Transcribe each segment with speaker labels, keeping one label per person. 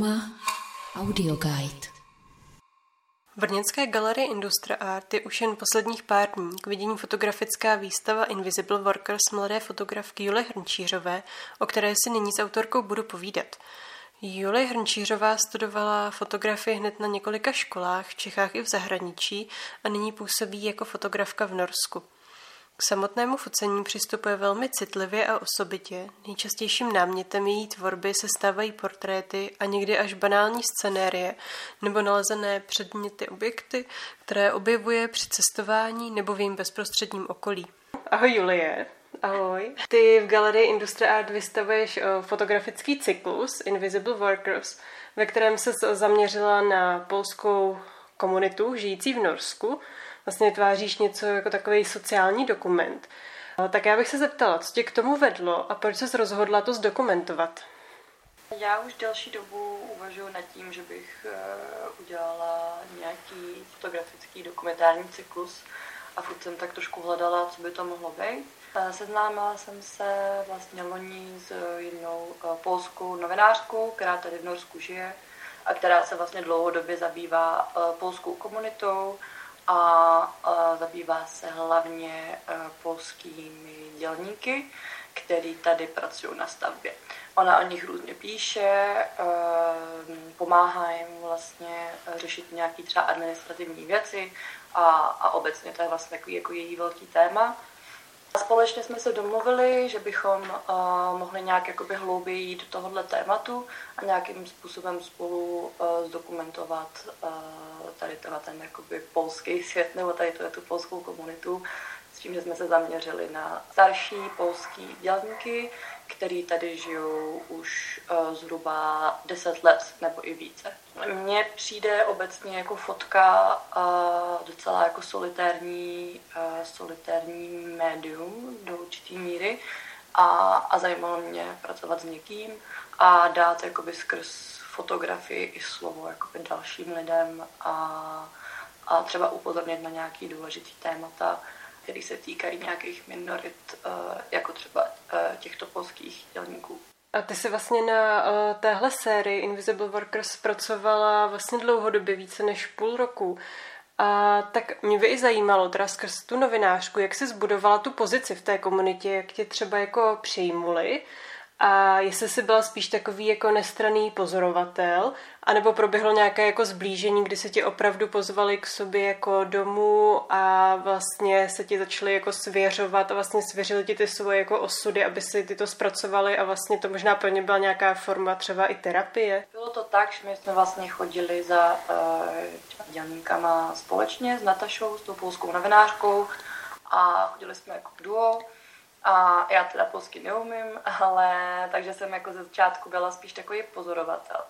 Speaker 1: Trauma Audio Guide.
Speaker 2: Brněnské galerii Industria Art je už jen posledních pár dní k vidění fotografická výstava Invisible Workers mladé fotografky Julie Hrnčířové, o které si nyní s autorkou budu povídat. Julie Hrnčířová studovala fotografii hned na několika školách v Čechách i v zahraničí a nyní působí jako fotografka v Norsku. K samotnému focení přistupuje velmi citlivě a osobitě. Nejčastějším námětem její tvorby se stávají portréty a někdy až banální scenérie nebo nalezené předměty objekty, které objevuje při cestování nebo v jejím bezprostředním okolí. Ahoj Julie. Ahoj. Ty v galerii Industria Art vystavuješ eh, fotografický cyklus Invisible Workers, ve kterém se zaměřila na polskou komunitu žijící v Norsku vlastně tváříš něco jako takový sociální dokument. Tak já bych se zeptala, co tě k tomu vedlo a proč jsi rozhodla to zdokumentovat?
Speaker 3: Já už delší dobu uvažuji nad tím, že bych eh, udělala nějaký fotografický dokumentární cyklus a furt jsem tak trošku hledala, co by to mohlo být. Seznámila jsem se vlastně loni s jednou eh, polskou novinářkou, která tady v Norsku žije a která se vlastně dlouhodobě zabývá eh, polskou komunitou a zabývá se hlavně e, polskými dělníky, který tady pracují na stavbě. Ona o nich různě píše, e, pomáhá jim vlastně řešit nějaké třeba administrativní věci a, a obecně to je vlastně takový jako její velký téma. Společně jsme se domluvili, že bychom uh, mohli nějak jakoby hlouběji jít do tohohle tématu a nějakým způsobem spolu uh, zdokumentovat uh, tady ten jakoby polský svět nebo tady tu polskou komunitu tím, že jsme se zaměřili na starší polský dělníky, který tady žijou už uh, zhruba 10 let nebo i více. Mně přijde obecně jako fotka uh, docela jako solitérní, uh, solitérní médium do určité míry a, a zajímalo mě pracovat s někým a dát jakoby skrz fotografii i slovo jakoby dalším lidem a, a třeba upozornit na nějaký důležitý témata, které se týkají nějakých minorit, jako třeba těchto polských dělníků.
Speaker 2: A ty jsi vlastně na uh, téhle sérii Invisible Workers pracovala vlastně dlouhodobě, více než půl roku. A tak mě by i zajímalo, teda skrz tu novinářku, jak jsi zbudovala tu pozici v té komunitě, jak tě třeba jako přijmuli a jestli jsi byla spíš takový jako nestraný pozorovatel, anebo proběhlo nějaké jako zblížení, kdy se ti opravdu pozvali k sobě jako domů a vlastně se ti začali jako svěřovat a vlastně svěřili ti ty svoje jako osudy, aby si ty to zpracovali a vlastně to možná pro ně byla nějaká forma třeba i terapie.
Speaker 3: Bylo to tak, že my jsme vlastně chodili za uh, dělníkama společně s Natašou, s tou polskou novinářkou a chodili jsme jako duo a já teda polsky neumím, ale takže jsem jako ze začátku byla spíš takový pozorovatel.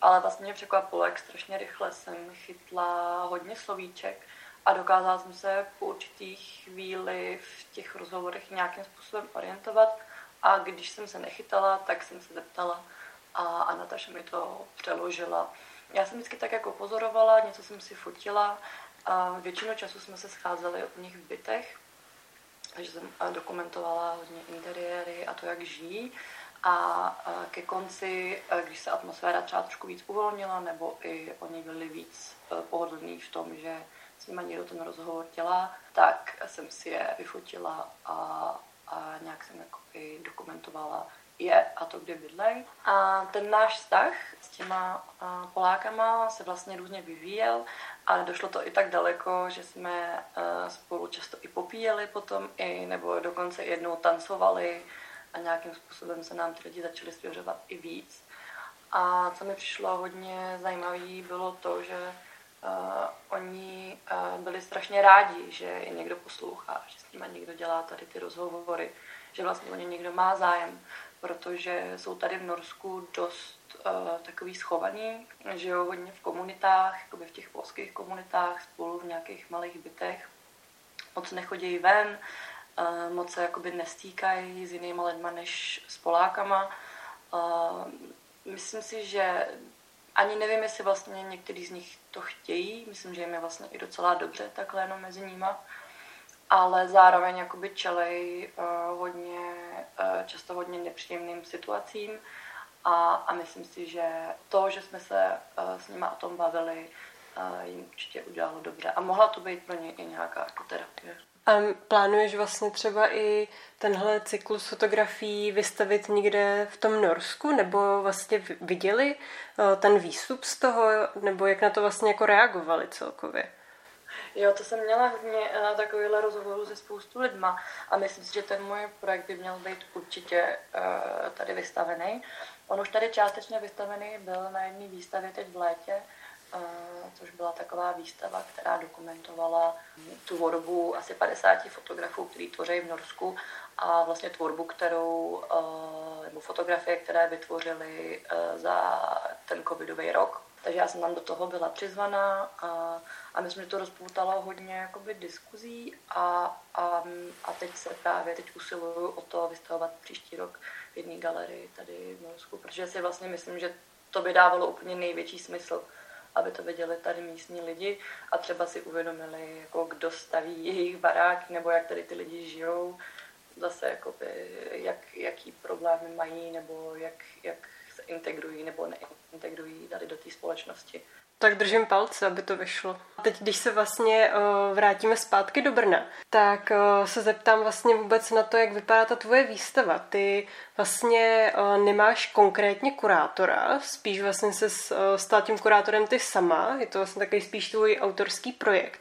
Speaker 3: Ale vlastně mě překvapilo, jak strašně rychle jsem chytla hodně slovíček a dokázala jsem se po určitý chvíli v těch rozhovorech nějakým způsobem orientovat. A když jsem se nechytala, tak jsem se zeptala a, a Nataša mi to přeložila. Já jsem vždycky tak jako pozorovala, něco jsem si fotila. A většinu času jsme se scházeli u nich v bytech, takže jsem eh, dokumentovala hodně interiéry a to, jak žijí. A ke konci, eh, když se atmosféra třeba trošku víc uvolnila, nebo i oni byli víc eh, pohodlní v tom, že s nimi někdo ten rozhovor dělá, tak jsem si je vyfotila a, a nějak jsem jako i dokumentovala je a to, kde bydlej. A ten náš vztah s těma Polákama se vlastně různě vyvíjel a došlo to i tak daleko, že jsme spolu často i popíjeli potom, i, nebo dokonce jednou tancovali a nějakým způsobem se nám ty lidi začali svěřovat i víc. A co mi přišlo hodně zajímavé, bylo to, že uh, oni uh, byli strašně rádi, že je někdo poslouchá, že s nimi někdo dělá tady ty rozhovory, že vlastně o ně někdo má zájem protože jsou tady v Norsku dost uh, takový schovaný, žijou hodně v komunitách, jakoby v těch polských komunitách, spolu v nějakých malých bytech, moc nechodí ven, uh, moc se jakoby nestýkají s jinýma lidma než s Polákama. Uh, myslím si, že ani nevím, jestli vlastně některý z nich to chtějí, myslím, že jim je vlastně i docela dobře takhle jenom mezi nima, ale zároveň jakoby čelej uh, hodně, často hodně nepříjemným situacím A, a myslím si, že to, že jsme se uh, s nimi o tom bavili, uh, jim určitě udělalo dobře. A mohla to být pro ně i nějaká jako terapie.
Speaker 2: A plánuješ vlastně třeba i tenhle cyklus fotografií vystavit někde v tom Norsku, nebo vlastně viděli eh, ten výstup z toho, nebo jak na to vlastně jako reagovali celkově?
Speaker 3: Jo, to jsem měla hodně uh, takovýhle rozhovorů se spoustu lidma a myslím si, že ten můj projekt by měl být určitě uh, tady vystavený. On už tady částečně vystavený byl na jedné výstavě teď v létě, což byla taková výstava, která dokumentovala tvorbu asi 50 fotografů, který tvoří v Norsku a vlastně tvorbu, kterou, nebo fotografie, které vytvořili za ten covidový rok. Takže já jsem tam do toho byla přizvaná a, a myslím, že to rozpoutalo hodně jakoby, diskuzí a, a, a teď se právě teď usiluju o to vystavovat příští rok v jedné galerii tady v Norsku, protože si vlastně myslím, že to by dávalo úplně největší smysl aby to viděli tady místní lidi a třeba si uvědomili, jako kdo staví jejich baráky nebo jak tady ty lidi žijou, zase jakoby, jak, jaký problémy mají nebo jak, jak se integrují nebo neintegrují tady do té společnosti.
Speaker 2: Tak držím palce, aby to vyšlo. Teď, když se vlastně uh, vrátíme zpátky do Brna, tak uh, se zeptám vlastně vůbec na to, jak vypadá ta tvoje výstava. Ty vlastně uh, nemáš konkrétně kurátora, spíš vlastně se stal tím kurátorem ty sama, je to vlastně takový spíš tvůj autorský projekt.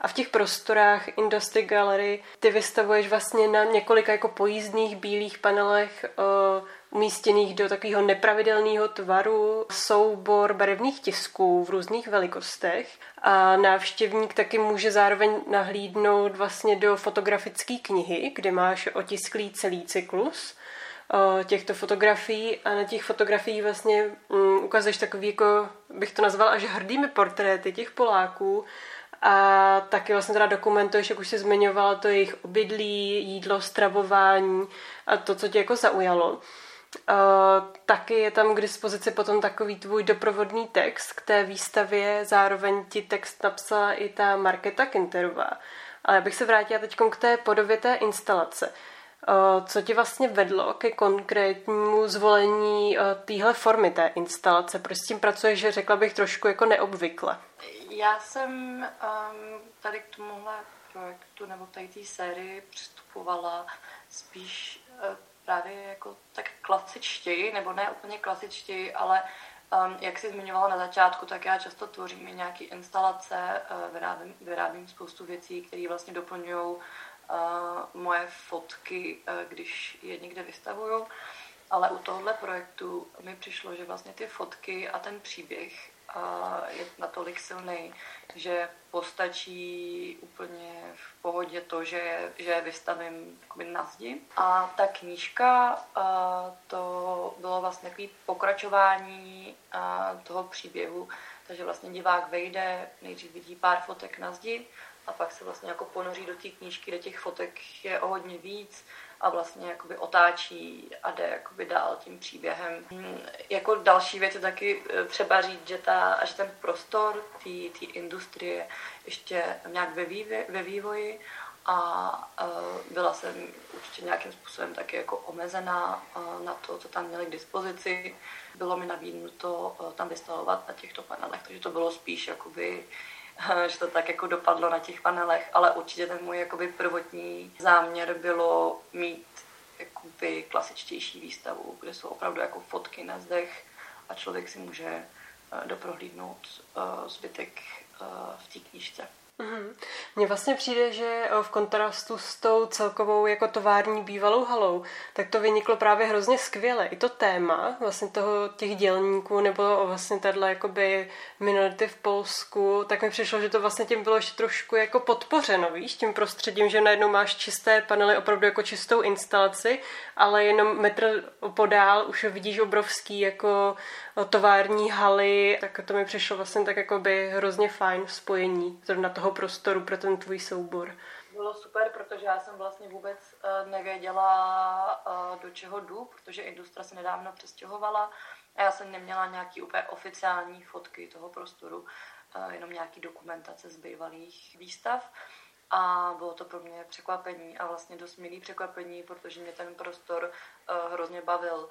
Speaker 2: A v těch prostorách Industry Gallery ty vystavuješ vlastně na několika jako pojízdných bílých panelech umístěných do takového nepravidelného tvaru soubor barevných tisků v různých velikostech. A návštěvník taky může zároveň nahlídnout vlastně do fotografické knihy, kde máš otisklý celý cyklus eh, těchto fotografií. A na těch fotografiích vlastně um, ukazuješ takový, jako bych to nazval až hrdými portréty těch Poláků, a taky vlastně teda dokumentuješ, jak už jsi zmiňovala, to jejich obydlí, jídlo, stravování a to, co tě jako zaujalo. Taky je tam k dispozici potom takový tvůj doprovodný text k té výstavě, zároveň ti text napsala i ta Marketa Kinterová. Ale já bych se vrátila teď k té podobě té instalace. Co ti vlastně vedlo ke konkrétnímu zvolení téhle formy té instalace? Proč s tím pracuješ, že řekla bych trošku jako neobvykle?
Speaker 3: Já jsem um, tady k tomuhle projektu nebo tady té sérii přistupovala spíš právě jako tak klasičtěji, nebo ne úplně klasičtěji, ale um, jak jsi zmiňovala na začátku, tak já často tvořím i nějaké instalace, uh, vyrábím, vyrábím spoustu věcí, které vlastně doplňují uh, moje fotky, uh, když je někde vystavuju. Ale u tohohle projektu mi přišlo, že vlastně ty fotky a ten příběh je natolik silný, že postačí úplně v pohodě to, že, že vystavím na zdi. A ta knížka, to bylo vlastně takový pokračování toho příběhu, takže vlastně divák vejde, nejdřív vidí pár fotek na zdi a pak se vlastně jako ponoří do té knížky, kde těch fotek je o hodně víc a vlastně jakoby otáčí a jde jakoby dál tím příběhem. Hmm, jako další věc je taky e, třeba říct, že, ta, že ten prostor té industrie ještě nějak ve, vývě, ve vývoji a uh, byla jsem určitě nějakým způsobem taky jako omezená uh, na to, co tam měli k dispozici. Bylo mi nabídnuto tam vystavovat na těchto panelech, takže to bylo spíš jakoby že to tak jako dopadlo na těch panelech, ale určitě ten můj jakoby prvotní záměr bylo mít jakoby klasičtější výstavu, kde jsou opravdu jako fotky na zdech a člověk si může eh, doprohlídnout eh, zbytek eh, v té knížce.
Speaker 2: Mm-hmm. Mně vlastně přijde, že v kontrastu s tou celkovou jako tovární bývalou halou, tak to vyniklo právě hrozně skvěle. I to téma vlastně toho těch dělníků nebo vlastně tahle jakoby minority v Polsku, tak mi přišlo, že to vlastně tím bylo ještě trošku jako podpořeno, víš, tím prostředím, že najednou máš čisté panely, opravdu jako čistou instalaci, ale jenom metr podál už vidíš obrovský jako tovární haly, tak to mi přišlo vlastně tak jako by hrozně fajn spojení zrovna toho prostoru pro ten tvůj soubor.
Speaker 3: Bylo super, protože já jsem vlastně vůbec eh, nevěděla, eh, do čeho jdu, protože Industra se nedávno přestěhovala a já jsem neměla nějaký úplně oficiální fotky toho prostoru, eh, jenom nějaký dokumentace z bývalých výstav. A bylo to pro mě překvapení a vlastně dost milý překvapení, protože mě ten prostor hrozně bavil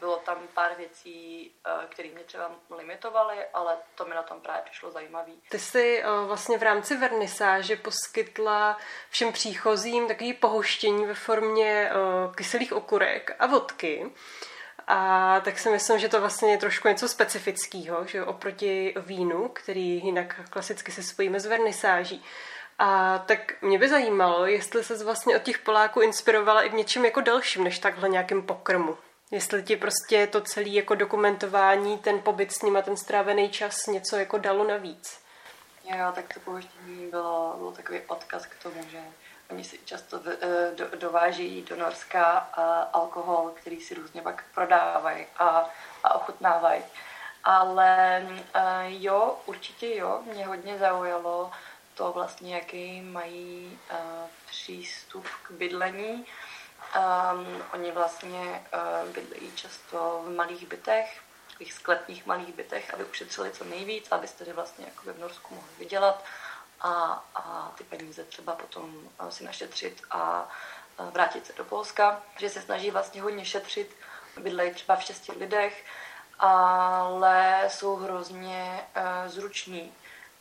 Speaker 3: bylo tam pár věcí, eh, které mě třeba limitovaly, ale to mi na tom právě přišlo zajímavé.
Speaker 2: Ty jsi uh, vlastně v rámci vernisáže poskytla všem příchozím takový pohoštění ve formě uh, kyselých okurek a vodky. A tak si myslím, že to vlastně je trošku něco specifického, že oproti vínu, který jinak klasicky se spojíme s vernisáží. A tak mě by zajímalo, jestli se vlastně od těch Poláků inspirovala i v něčem jako dalším, než takhle nějakým pokrmu. Jestli ti prostě to celé jako dokumentování, ten pobyt s nima, ten strávený čas něco jako dalo navíc.
Speaker 3: Jo, tak to pohoštění bylo, bylo takový odkaz k tomu, že oni si často eh, do, dovážejí do Norska uh, alkohol, který si různě pak prodávají a, a ochutnávají. Ale uh, jo, určitě jo, mě hodně zaujalo to vlastně, jaký mají uh, přístup k bydlení. Um, oni vlastně uh, bydlejí často v malých bytech, takových sklepních malých bytech, aby ušetřili co nejvíc, aby tedy vlastně jako v Norsku mohli vydělat a, a ty peníze třeba potom si našetřit a vrátit se do Polska. Že se snaží vlastně hodně šetřit, bydlejí třeba v šesti lidech, ale jsou hrozně uh, zruční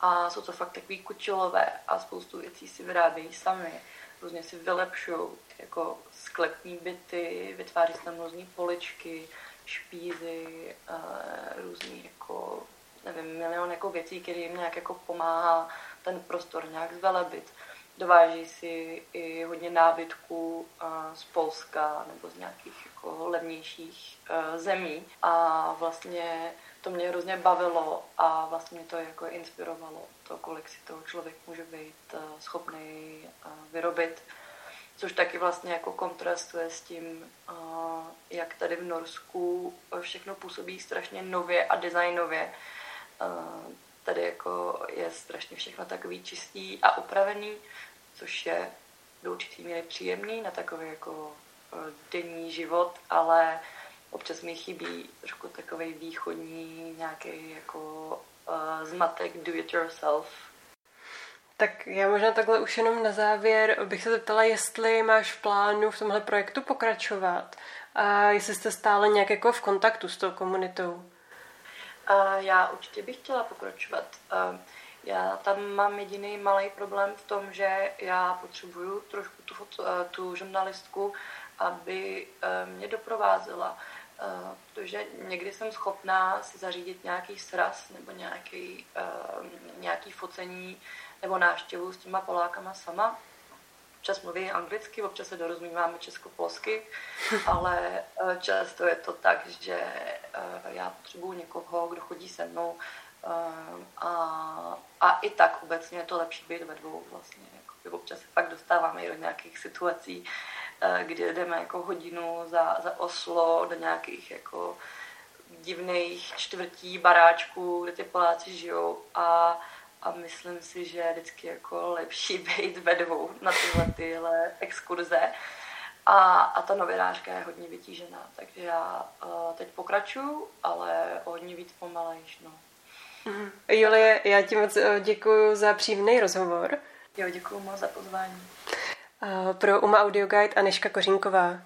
Speaker 3: a jsou to fakt takový kučelové a spoustu věcí si vyrábějí sami. Různě si vylepšují jako sklepní byty, vytváří tam různé poličky, špízy, uh, různý jako, nevím, milion jako věcí, které jim nějak jako pomáhá ten prostor nějak zvelebit. Dováží si i hodně nábytků z Polska nebo z nějakých jako levnějších e, zemí a vlastně to mě hrozně bavilo a vlastně mě to jako inspirovalo, to, kolik si toho člověk může být e, schopný e, vyrobit. Což taky vlastně jako kontrastuje s tím, jak tady v Norsku všechno působí strašně nově a designově tady jako je strašně všechno takový čistý a upravený, což je do určitý míry příjemný na takový jako eh, denní život, ale občas mi chybí trošku takový východní nějaký jako uh, zmatek do it yourself.
Speaker 2: Tak já možná takhle už jenom na závěr bych se zeptala, jestli máš v plánu v tomhle projektu pokračovat a jestli jste stále nějak jako v kontaktu s tou komunitou.
Speaker 3: Já určitě bych chtěla pokračovat. Já tam mám jediný malý problém v tom, že já potřebuju trošku tu, foto, tu žurnalistku, aby mě doprovázela, protože někdy jsem schopná si zařídit nějaký sraz nebo nějaký, nějaký focení nebo návštěvu s těma Polákama sama, občas mluví anglicky, občas se dorozumíváme česko-polsky, ale eh, často je to tak, že eh, já potřebuji někoho, kdo chodí se mnou eh, a, a i tak obecně je to lepší být ve dvou vlastně. Jako, občas se fakt dostáváme i do nějakých situací, kdy jdeme jako hodinu za, za Oslo do nějakých jako divných čtvrtí baráčků, kde ty Poláci žijou a a myslím si, že je vždycky jako lepší být ve dvou na tyhle, tyhle exkurze. A, a ta novinářka je hodně vytížená, takže já uh, teď pokračuju, ale hodně víc pomalejš, no.
Speaker 2: Mm. Julie, já ti moc eh, děkuji za příjemný rozhovor.
Speaker 3: Jo, děkuji moc za pozvání.
Speaker 2: Uh, pro Uma Audio Guide Aneška Kořínková.